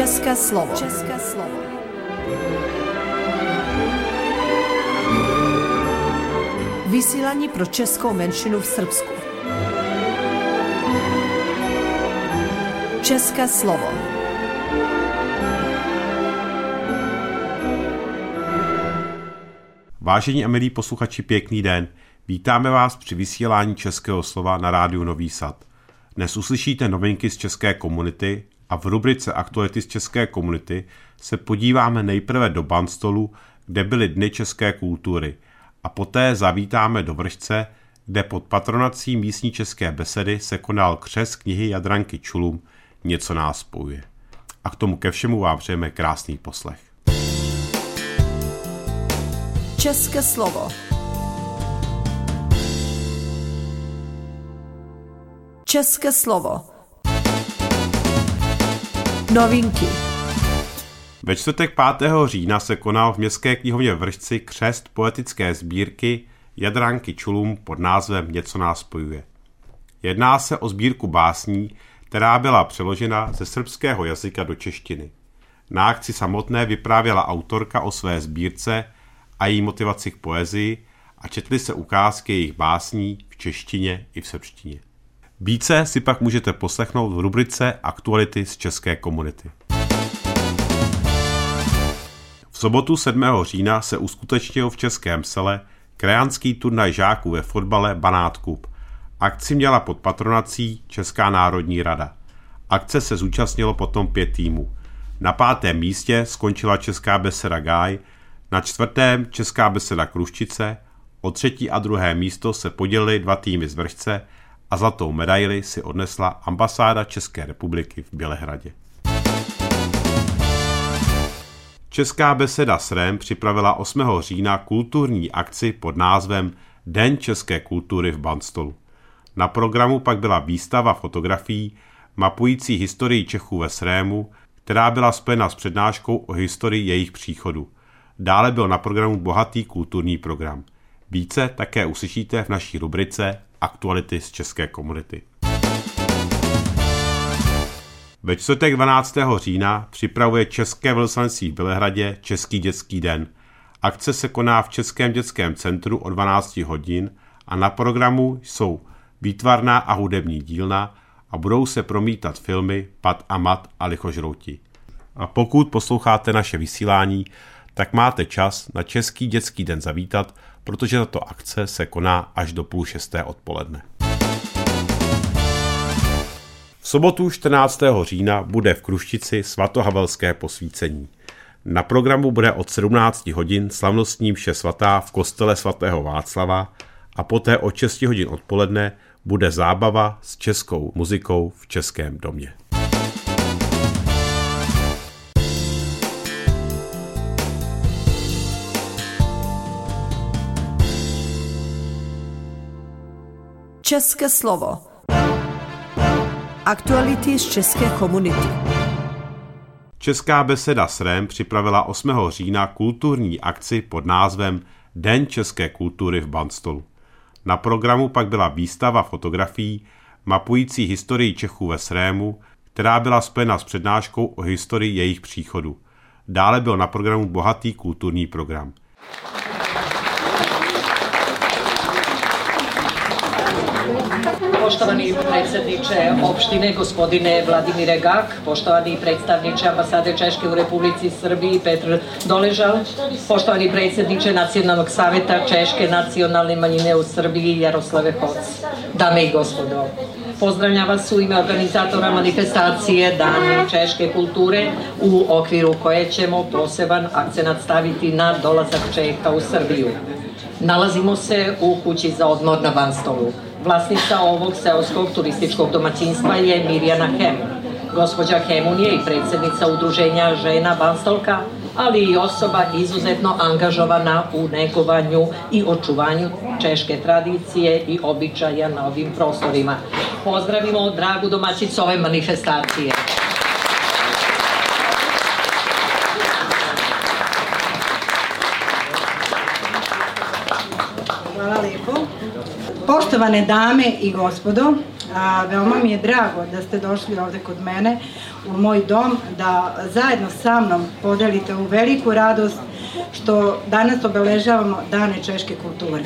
České slovo. České slovo. Vysílání pro českou menšinu v Srbsku. České slovo. Vážení a milí posluchači, pěkný den. Vítáme vás při vysílání Českého slova na rádiu Nový Sad. Dnes uslyšíte novinky z české komunity a v rubrice Aktuality z české komunity se podíváme nejprve do Banstolu, kde byly Dny české kultury a poté zavítáme do Vršce, kde pod patronací místní české besedy se konal křes knihy Jadranky Čulum Něco nás spojuje. A k tomu ke všemu vám přejeme krásný poslech. České slovo. České slovo. Novinky. Ve čtvrtek 5. října se konal v Městské knihovně Vršci křest poetické sbírky Jadránky Čulum pod názvem Něco nás spojuje. Jedná se o sbírku básní, která byla přeložena ze srbského jazyka do češtiny. Na akci samotné vyprávěla autorka o své sbírce a její motivaci k poezii a četly se ukázky jejich básní v češtině i v srbštině. Více si pak můžete poslechnout v rubrice Aktuality z české komunity. V sobotu 7. října se uskutečnil v Českém sele krajanský turnaj žáků ve fotbale Banát Cup. Akci měla pod patronací Česká národní rada. Akce se zúčastnilo potom pět týmů. Na pátém místě skončila Česká beseda Gáj, na čtvrtém Česká beseda Kruščice, o třetí a druhé místo se podělili dva týmy z Vršce a zlatou medaili si odnesla ambasáda České republiky v Bělehradě. Česká beseda SREM připravila 8. října kulturní akci pod názvem Den české kultury v Banstolu. Na programu pak byla výstava fotografií mapující historii Čechů ve Srému, která byla spojena s přednáškou o historii jejich příchodu. Dále byl na programu bohatý kulturní program. Více také uslyšíte v naší rubrice Aktuality z české komunity. Ve čtvrtek 12. října připravuje České velvyslanectví v Bělehradě Český dětský den. Akce se koná v Českém dětském centru o 12 hodin a na programu jsou výtvarná a hudební dílna a budou se promítat filmy Pat a Mat a Lichožrouti. A pokud posloucháte naše vysílání, tak máte čas na Český dětský den zavítat, protože tato akce se koná až do půl šesté odpoledne. V sobotu 14. října bude v Kruštici svatohavelské posvícení. Na programu bude od 17 hodin slavnostní mše svatá v kostele svatého Václava a poté od 6 hodin odpoledne bude zábava s českou muzikou v Českém domě. České slovo. Aktuality z české komunity. Česká beseda SREM připravila 8. října kulturní akci pod názvem Den české kultury v Banstolu. Na programu pak byla výstava fotografií mapující historii Čechů ve Srému, která byla spojena s přednáškou o historii jejich příchodu. Dále byl na programu bohatý kulturní program. Poštovani predsjedniče opštine, gospodine Vladimire Gak, poštovani predstavniče ambasade Češke u Republici Srbiji Petr Doležal, poštovani predsjedniče Nacionalnog saveta Češke nacionalne manjine u Srbiji Jaroslave Hoc, dame i gospodo. Pozdravljam vas u ime organizatora manifestacije Dani Češke kulture u okviru koje ćemo poseban akcenat staviti na dolazak Čeha u Srbiju. Nalazimo se u kući za odmor na Banstolu. Vlasnica ovog seoskog turističkog domaćinstva je Mirjana Hem. Gospođa Hemun je i predsjednica udruženja žena Banstolka, ali i osoba izuzetno angažovana u negovanju i očuvanju češke tradicije i običaja na ovim prostorima. Pozdravimo dragu domaćicu ove manifestacije. Poštovane dame i gospodo, veoma mi je drago da ste došli ovde kod mene u moj dom, da zajedno sa mnom podelite u veliku radost što danas obeležavamo Dane češke kulture.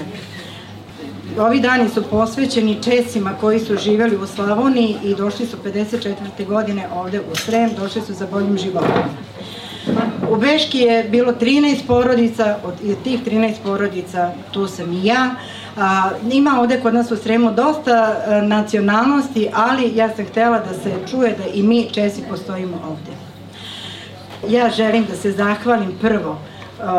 Ovi dani su posvećeni Česima koji su živeli u Slavoniji i došli su 54. godine ovde u Srem, došli su za boljim životom. U Beški je bilo 13 porodica, od tih 13 porodica tu sam i ja. A, ima ovde kod nas u Sremu dosta a, nacionalnosti, ali ja sam htela da se čuje da i mi Česi postojimo ovde. Ja želim da se zahvalim prvo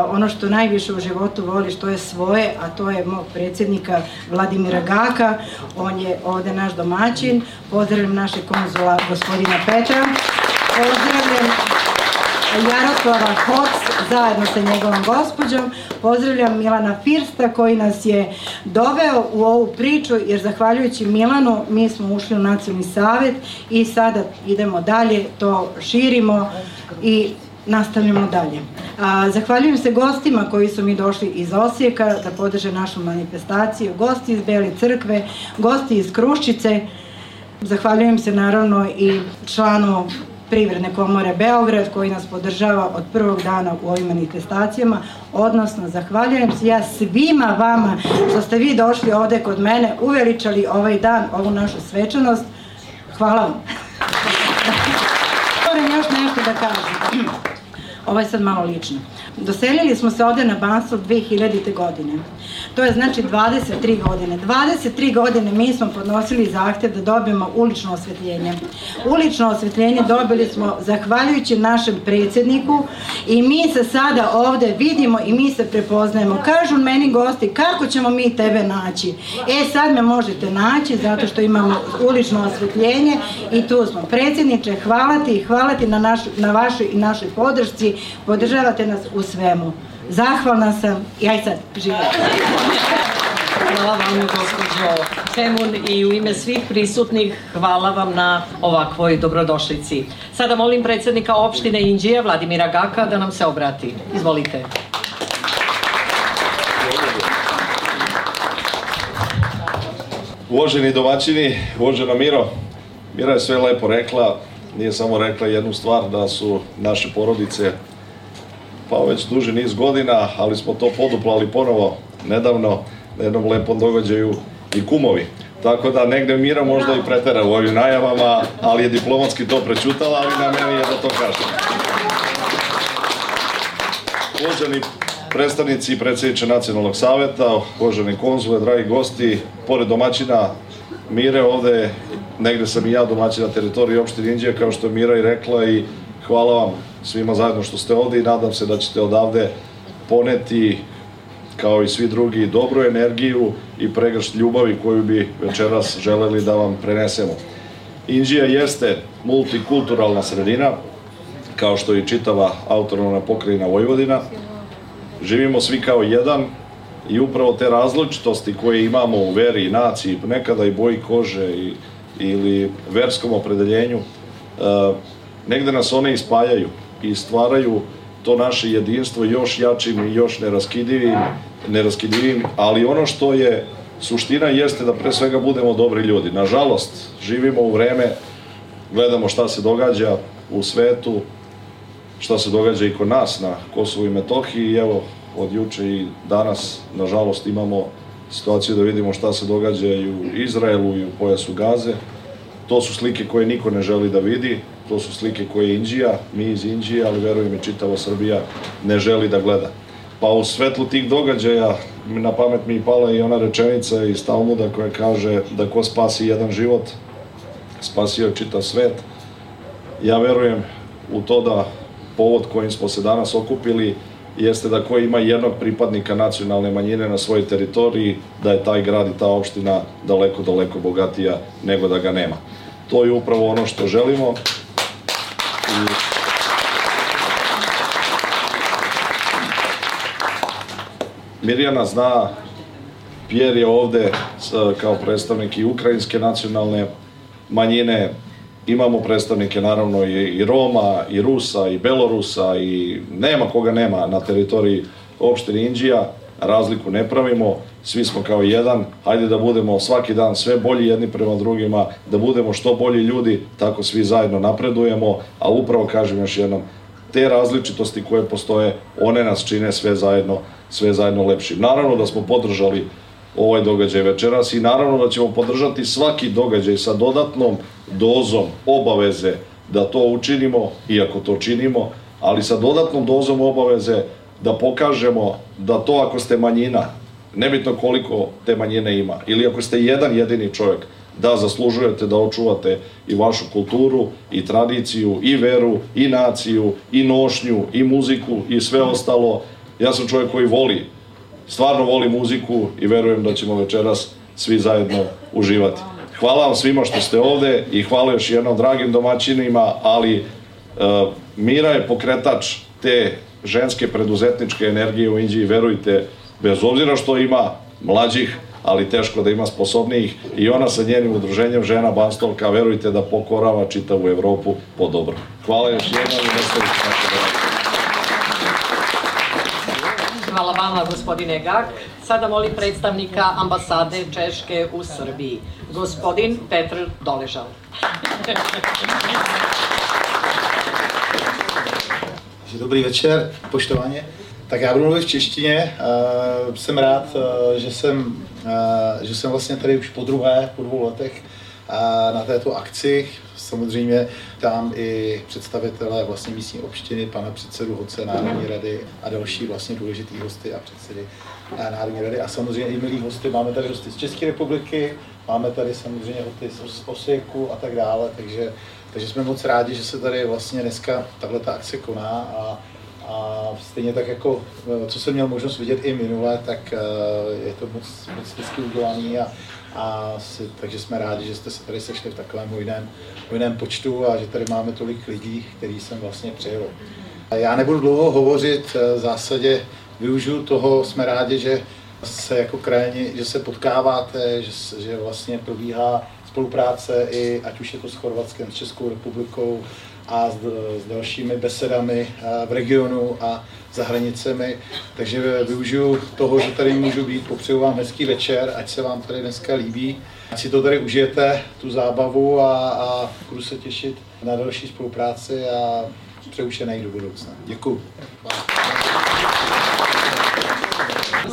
ono što najviše u životu voli, što je svoje, a to je mog predsjednika Vladimira Gaka, on je ovde naš domaćin, pozdravljam naše konzula gospodina Petra, pozdravljam Jaroslava Hoc zajedno sa njegovom gospođom. Pozdravljam Milana Firsta koji nas je doveo u ovu priču jer zahvaljujući Milanu mi smo ušli u nacionalni savet i sada idemo dalje, to širimo i nastavljamo dalje. A, zahvaljujem se gostima koji su mi došli iz Osijeka da podrže našu manifestaciju, gosti iz Bele crkve, gosti iz Kruščice, Zahvaljujem se naravno i članu Privredne komore Beograd koji nas podržava od prvog dana u ovim manifestacijama, odnosno zahvaljujem se ja svima vama što ste vi došli ovde kod mene, uveličali ovaj dan, ovu našu svečanost. Hvala vam. Moram još nešto da kažem. Ovo je sad malo lično. Doselili smo se ovde na Bansov 2000. godine. To je znači 23 godine. 23 godine mi smo podnosili zahtev da dobijemo ulično osvetljenje. Ulično osvetljenje dobili smo zahvaljujući našem predsjedniku i mi se sada ovde vidimo i mi se prepoznajemo. Kažu meni gosti kako ćemo mi tebe naći. E sad me možete naći zato što imamo ulično osvetljenje i tu smo. Predsjedniče, hvala ti i hvala ti na, naš, na vašoj i našoj podršci. Podržavate nas u svemu. Zahvalna sam i aj sad živim. Hvala vam, gospođo Femun, i u ime svih prisutnih hvala vam na ovakvoj dobrodošlici. Sada molim predsednika opštine Inđija, Vladimira Gaka, da nam se obrati. Izvolite. Uvaženi domaćini, uvažena Miro, Mira je sve lepo rekla, nije samo rekla jednu stvar da su naše porodice pa već duži niz godina, ali smo to poduplali ponovo nedavno na jednom lepom događaju i kumovi. Tako da negde Mira možda i pretera u ovim najavama, ali je diplomatski to prećutala, ali na meni je da to kažem. Uvaženi predstavnici i predsjedniče Nacionalnog saveta, uvaženi konzule, dragi gosti, pored domaćina Mire, ovde negde sam i ja domaćin na teritoriji opštine Indije, kao što je Mira i rekla i hvala vam svima zajedno što ste ovde i nadam se da ćete odavde poneti kao i svi drugi dobru energiju i pregršt ljubavi koju bi večeras želeli da vam prenesemo. Indija jeste multikulturalna sredina, kao što je čitava autonomna pokrajina Vojvodina. Živimo svi kao jedan i upravo te različitosti koje imamo u veri i naciji, nekada i boji kože i, ili verskom opredeljenju, uh, negde nas one ispajaju i stvaraju to naše jedinstvo još jačim i još neraskidivim, neraskidivim, ali ono što je suština jeste da pre svega budemo dobri ljudi. Nažalost, živimo u vreme, gledamo šta se događa u svetu, šta se događa i kod nas na Kosovu i Metohiji i evo od juče i danas nažalost imamo situaciju da vidimo šta se događa i u Izraelu i u pojasu Gaze. To su slike koje niko ne želi da vidi, to su slike koje je Indija, mi iz Indije, ali verujem i čitava Srbija ne želi da gleda. Pa u svetlu tih događaja na pamet mi pala i ona rečenica iz Talmuda koja kaže da ko spasi jedan život, spasio čitav svet. Ja verujem u to da povod kojim smo se danas okupili jeste da ko ima jednog pripadnika nacionalne manjine na svojoj teritoriji, da je taj grad i ta opština daleko, daleko bogatija nego da ga nema. To je upravo ono što želimo i Mirjana zna, Pjer je ovde kao predstavnik i ukrajinske nacionalne manjine, imamo predstavnike naravno i, Roma, i Rusa, i Belorusa, i nema koga nema na teritoriji opštine Indija. razliku ne pravimo, svi smo kao jedan, hajde da budemo svaki dan sve bolji jedni prema drugima, da budemo što bolji ljudi, tako svi zajedno napredujemo, a upravo kažem još jednom, te različitosti koje postoje, one nas čine sve zajedno, sve zajedno lepšim. Naravno da smo podržali ovaj događaj večeras i naravno da ćemo podržati svaki događaj sa dodatnom dozom obaveze da to učinimo, iako to činimo, ali sa dodatnom dozom obaveze da pokažemo da to ako ste manjina, nebitno koliko te manjine ima, ili ako ste jedan jedini čovjek, da zaslužujete da očuvate i vašu kulturu, i tradiciju, i veru, i naciju, i nošnju, i muziku, i sve ostalo. Ja sam čovjek koji voli, stvarno voli muziku i verujem da ćemo večeras svi zajedno uživati. Hvala vam svima što ste ovde i hvala još jednom dragim domaćinima, ali uh, Mira je pokretač te ženske preduzetničke energije u Indiji, verujte, bez obzira što ima mlađih, ali teško da ima sposobnijih i ona sa njenim udruženjem žena Banstolka, verujte da pokorava čitavu Evropu po dobro. Hvala još jednom i nastavite Hvala vama, gospodine Gak. Sada molim predstavnika ambasade Češke u Srbiji, gospodin Petr Doležal. Dobrý večer, poštování. Tak já budu mluvit v češtině. Uh, jsem rád, uh, že, jsem, uh, že jsem vlastně tady už po druhé, po dvou letech na této akci. Samozřejmě tam i představitelé vlastně místní obštiny, pana předsedu Hoce Národní rady a další vlastně důležitý hosty a předsedy Národní rady. A samozřejmě i milí hosty, máme tady hosty z České republiky, máme tady samozřejmě hosty z Osieku a tak dále, takže, takže jsme moc rádi, že se tady vlastně dneska tahle akce koná a a stejně tak jako, co jsem měl možnost vidět i minule, tak je to moc, moc hezky udělaný a, a si, takže jsme rádi, že jste se tady sešli v takovém hojném, hojném počtu a že tady máme tolik lidí, který jsem vlastně přijel. Já nebudu dlouho hovořit, v zásadě využiju toho, jsme rádi, že se jako krajini, že se potkáváte, že, že vlastně probíhá spolupráce i, ať už je to s Chorvatskem, s Českou republikou, a s, s dalšími besedami v regionu a za hranicemi. Takže využiju toho, že tady můžu být, popřeju vám hezký večer, ať se vám tady dneska líbí. Ať si to tady užijete, tu zábavu a, a budu se těšit na další spolupráci a přeju vše do budoucna. Děkuji.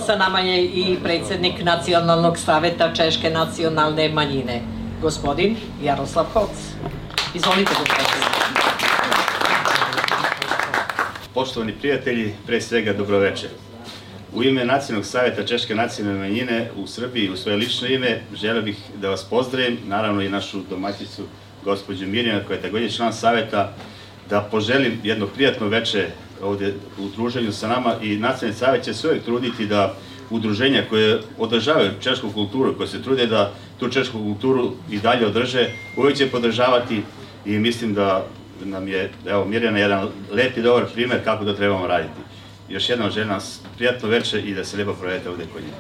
Sa nama je i predsjednik Nacionalnog saveta Češke nacionalne manjine, gospodin Jaroslav Hoc. Izvolite, gospodine. Poštovani prijatelji, pre svega dobroveče. U ime Nacionalnog savjeta Češke nacionalne manjine u Srbiji, u svoje lično ime, želeo bih da vas pozdravim, naravno i našu domaćicu, gospođu Mirjana, koja je takođe član savjeta, da poželim jedno prijatno veče ovde u druženju sa nama i Nacionalni savjet će se uvek truditi da udruženja koje održavaju češku kulturu, koje se trude da tu češku kulturu i dalje održe, uvek će podržavati i mislim da nam je, evo, Mirjana jedan lep i dobar primer kako to trebamo raditi. Još jednom želim nas prijatno veče i da se lijepo provedete ovde kod njega.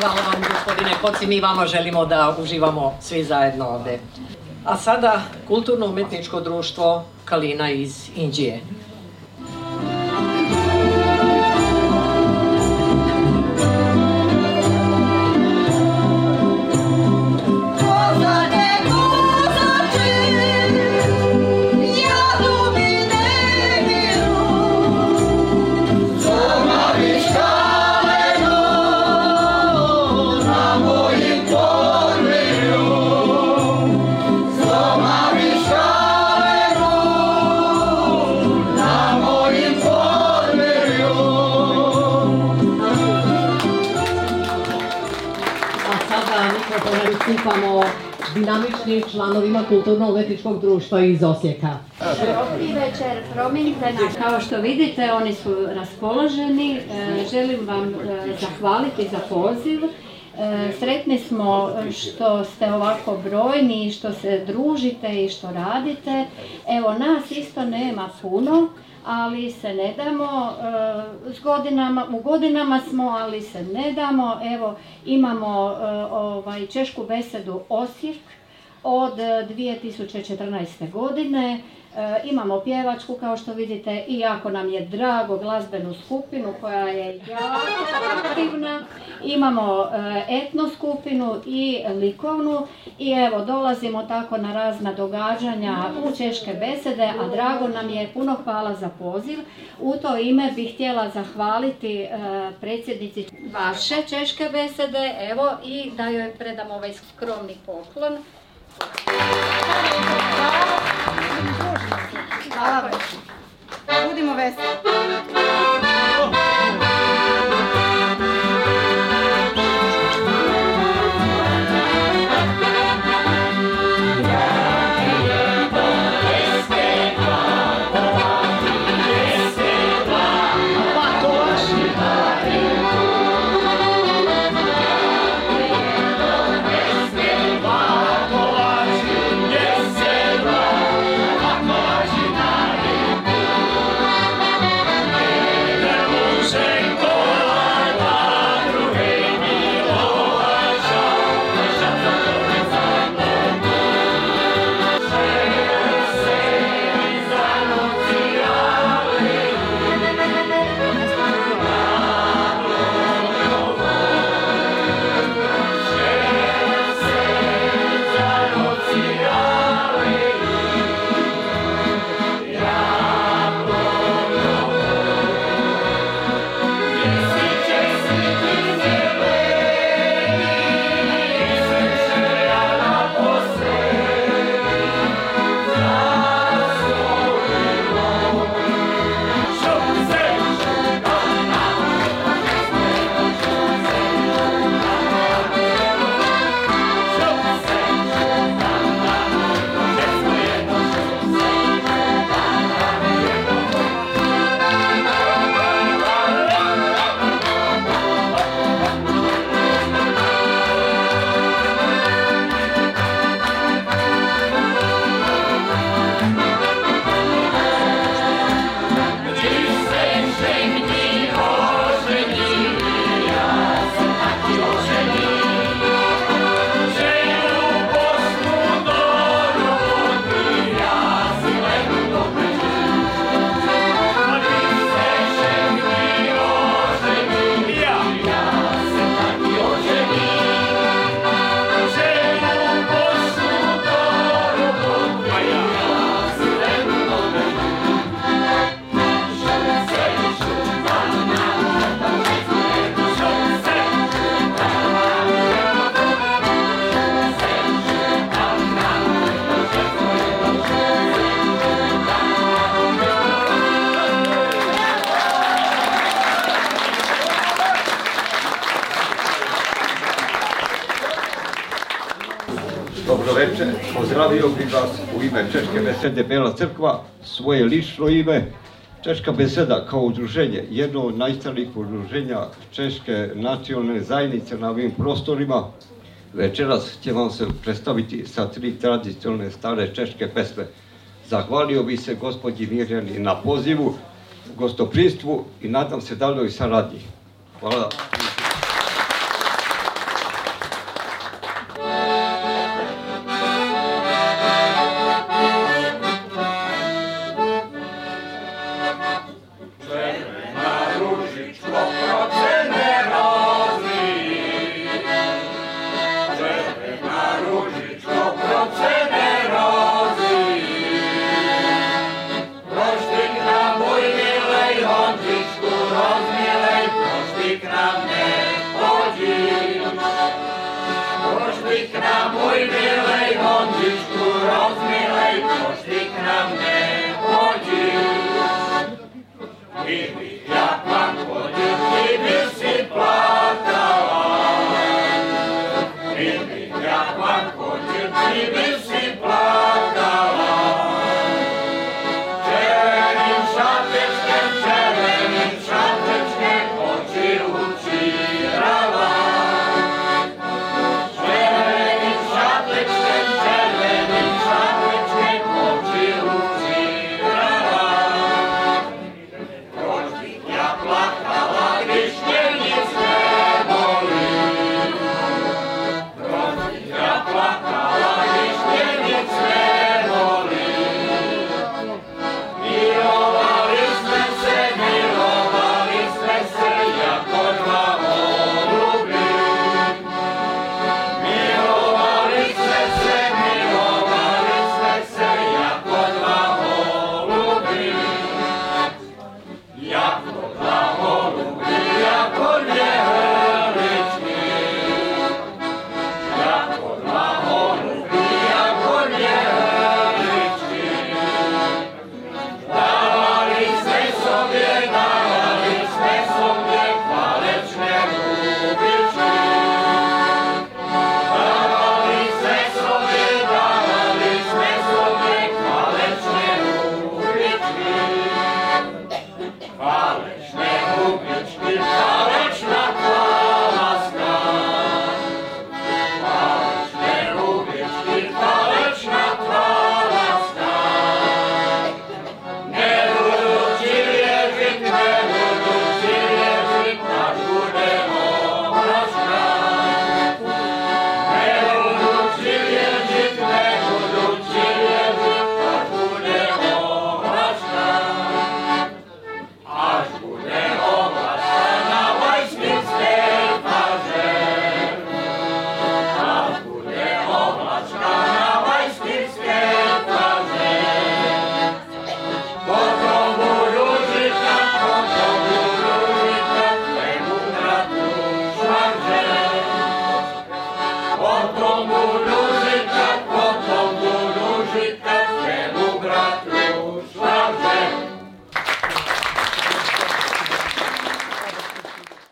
Hvala vam, gospodine Koci, mi vama želimo da uživamo svi zajedno ovde. A sada kulturno-umetničko društvo Kalina iz Indije. Dinamičnim članovima kulturno-umetničkog društva iz Osijeka. Dobri večer, Promintena. Kao što vidite, oni su raspoloženi. Želim vam zahvaliti za poziv. Sretni smo što ste ovako brojni, što se družite i što radite. Evo, nas isto nema puno, ali se ne damo, s godinama, u godinama smo, ali se ne damo. Evo, imamo ovaj, češku besedu Osijek od 2014. godine. E, imamo pjevačku kao što vidite i jako nam je drago glazbenu skupinu koja je jako aktivna. Imamo e, etno skupinu i likovnu i evo dolazimo tako na razna događanja u Češke besede, a drago nam je, puno hvala za poziv. U to ime bih htjela zahvaliti e, predsjednici vaše Češke besede, evo i da joj predam ovaj skromni poklon. Hvala Budimo veseli. Pozdravio bih vas u ime Češke besede Bela crkva, svoje lično ime. Češka beseda kao udruženje, jedno od najstarijih udruženja Češke nacionalne zajednice na ovim prostorima. Večeras će vam se predstaviti sa tri tradicionalne stare češke pesme. Zahvalio bih se gospođi Mirjani na pozivu, gostoprinstvu i nadam se daljoj saradnji. Hvala.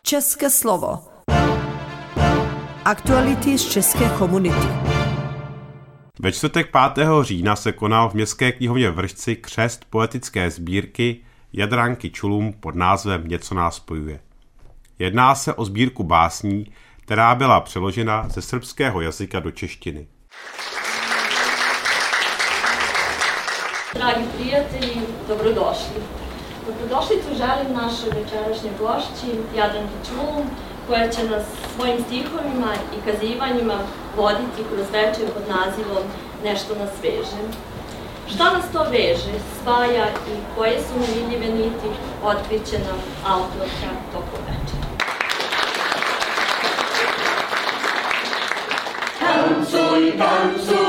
České slovo Aktuality z české komunity ve čtvrtek 5. října se konal v Městské knihovně Vršci křest poetické sbírky Jadránky Čulum pod názvem Něco nás spojuje. Jedná se o sbírku básní, která byla přeložena ze srbského jazyka do češtiny. Dragi prijatelji, dobrodošli. Dobrodošlicu želim naše večerašnje gošći Jadranki Čulum, koja će nas svojim stihovima i kazivanjima voditi kroz večer pod nazivom Nešto nas veže. Šta nas to veže, spaja i koje su nevidljive niti otkriće nam autorka tokom comes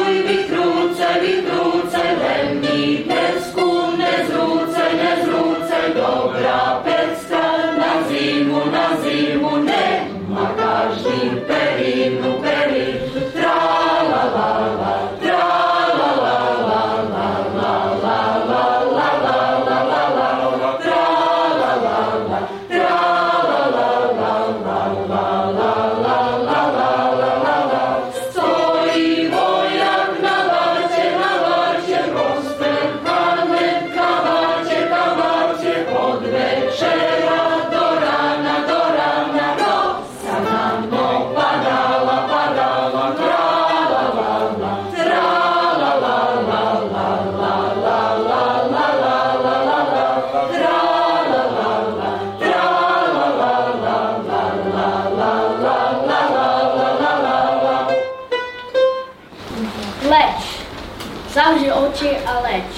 leč.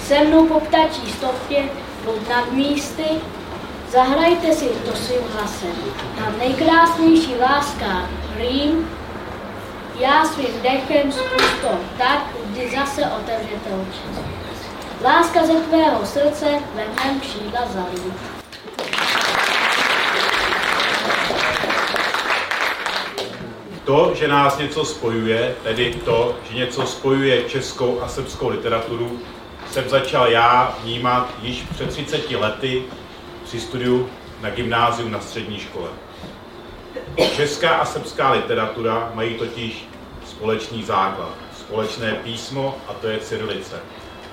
Se mnou po ptačí stopě, buď nad místy, zahrajte si to svým hlasem. Ta nejkrásnější láska Rým, já svým dechem spustou tak, kdy zase otevřete oči. Láska ze tvého srdce ve mém křídla zalí. To, že nás něco spojuje, tedy to, že něco spojuje českou a srbskou literaturu, jsem začal já vnímat již před 30 lety při studiu na gymnáziu na střední škole. Česká a srbská literatura mají totiž společný základ, společné písmo a to je cyrilice.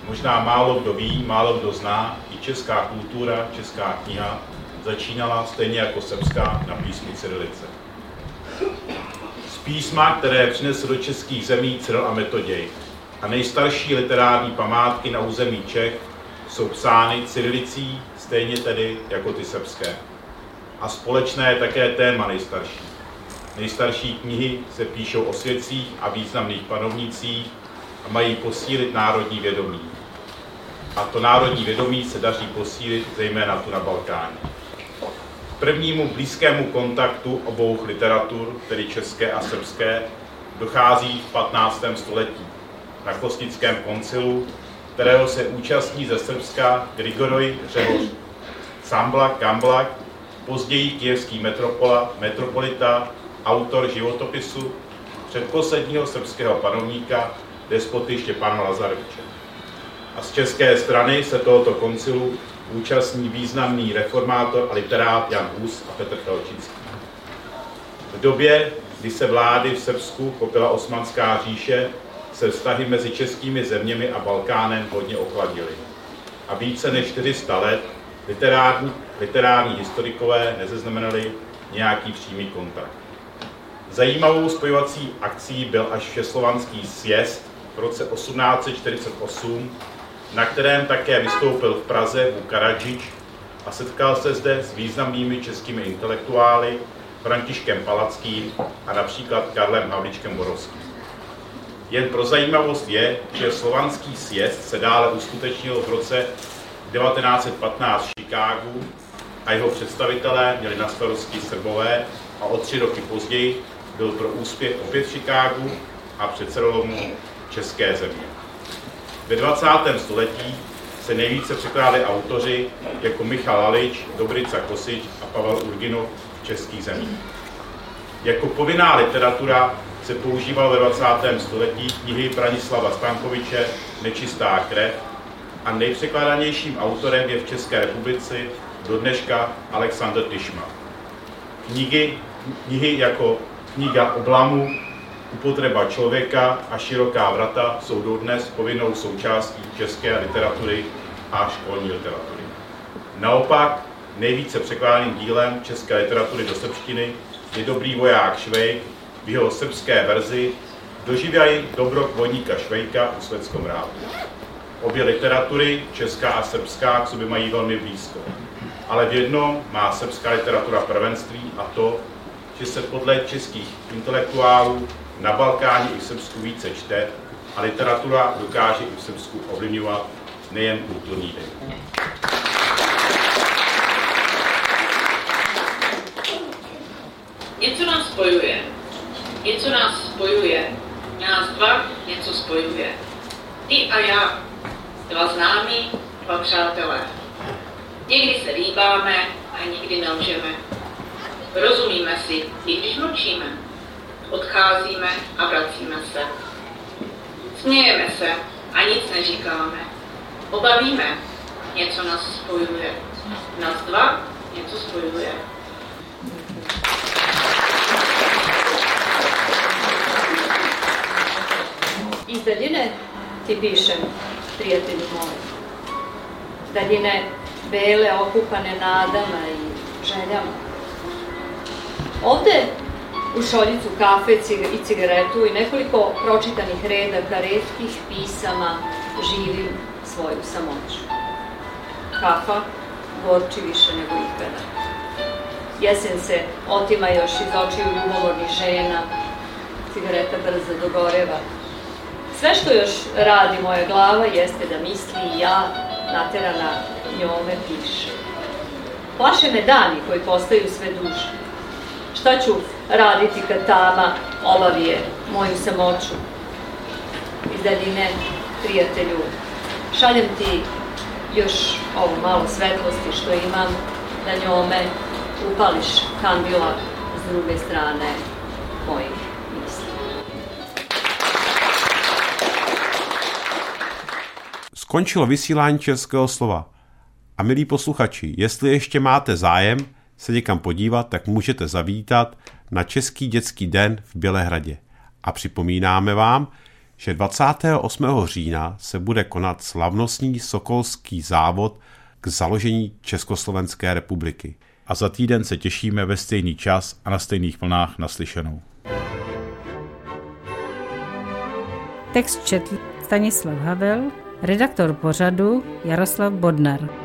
Možná málo kdo ví, málo kdo zná, i česká kultura, česká kniha začínala stejně jako srbská na písmu cyrilice. Písma, které přinesl do českých zemí Cyril a Metoděj a nejstarší literární památky na území Čech jsou psány cyrilicí, stejně tedy jako ty srbské. A společné je také téma nejstarší. Nejstarší knihy se píšou o svědcích a významných panovnících a mají posílit národní vědomí. A to národní vědomí se daří posílit zejména tu na Balkáně. Prvnímu blízkému kontaktu obou literatur, tedy české a srbské, dochází v 15. století na Kosnickém koncilu, kterého se účastní ze Srbska Grigoroj Řehoř, Samblak Gamblak, později kijevský metropola, metropolita, autor životopisu předposledního srbského panovníka despoty Štěpána Lazareviče. A z české strany se tohoto koncilu účastní významný reformátor a literát Jan Hus a Petr Felčinský. V době, kdy se vlády v Srbsku kopila osmanská říše, se vztahy mezi českými zeměmi a Balkánem hodně ochladily. A více než 400 let literární, literární historikové nezaznamenali nějaký přímý kontakt. Zajímavou spojovací akcí byl až Všeslovanský sjezd v roce 1848, na kterém také vystoupil v Praze Vuk Karadžič a setkal se zde s významnými českými intelektuály Františkem Palackým a například Karlem Havličkem Borovským. Jen pro zajímavost je, že slovanský sjezd se dále uskutečnil v roce 1915 v Chicagu a jeho představitelé měli na starosti Srbové a o tři roky později byl pro úspěch opět v Chicagu a předsedoval české země. Ve 20. století se nejvíce překládali autoři jako Michal Lalič, Dobrica Kosič a Pavel Urginov v českých zemích. Jako povinná literatura se používal ve 20. století knihy Branislava Stankoviče Nečistá krev a nejpřekládanějším autorem je v České republice do dneška Alexander Tišma. Knihy, knihy jako kniha oblamu, upotreba člověka a široká vrata jsou dodnes povinnou součástí české literatury a školní literatury. Naopak, nejvíce překládaným dílem české literatury do srbštiny je Dobrý voják Švejk v jeho srbské verzi Doživěj dobrok vojníka Švejka u Svetskom rádu. Obě literatury, česká a srbská, k sobě mají velmi blízko. Ale v jednom má srbská literatura prvenství a to, že se podle českých intelektuálů na Balkáně i v Srbsku více čte a literatura dokáže i v Srbsku ovlivňovat nejen kulturní den. Něco nás spojuje. Něco nás spojuje. Nás dva něco spojuje. Ty a já. Dva známí, dva přátelé. Někdy se líbáme a nikdy nelžeme. Rozumíme si, i když mlčíme. Odcházíme a vracíme se. Smějeme se a nic neříkáme. Obavíme, něco nás spojuje. Nás dva něco spojuje. Iz daljine ti pišem, prijatelju moj. Daljine bele, okupane nadama i željama. Ovde u šoljicu kafe i cigaretu i nekoliko pročitanih redaka redkih pisama živim svoju samoću. Kafa gorči više nego ikada. Jesen se otima još iz očiju ljubomornih žena, cigareta brzo dogoreva, Sve što još radi moja glava jeste da misli i ja, naterana njome, piše. Plaše me dani koji postaju sve duže. Šta ću raditi kad tama obavije moju samoću? Iz daljine, prijatelju, šaljem ti još ovo malo svetlosti što imam, da njome upališ kandila s druge strane mojih misli. Skončilo vysílání českého slova. A milí posluchači, jestli ještě máte zájem se někam podívat, tak můžete zavítat na Český dětský den v Bělehradě. A připomínáme vám, že 28. října se bude konat slavnostní sokolský závod k založení Československé republiky. A za týden se těšíme ve stejný čas a na stejných vlnách naslyšenou. Text četl Stanislav Havel, redaktor pořadu Jaroslav Bodnar.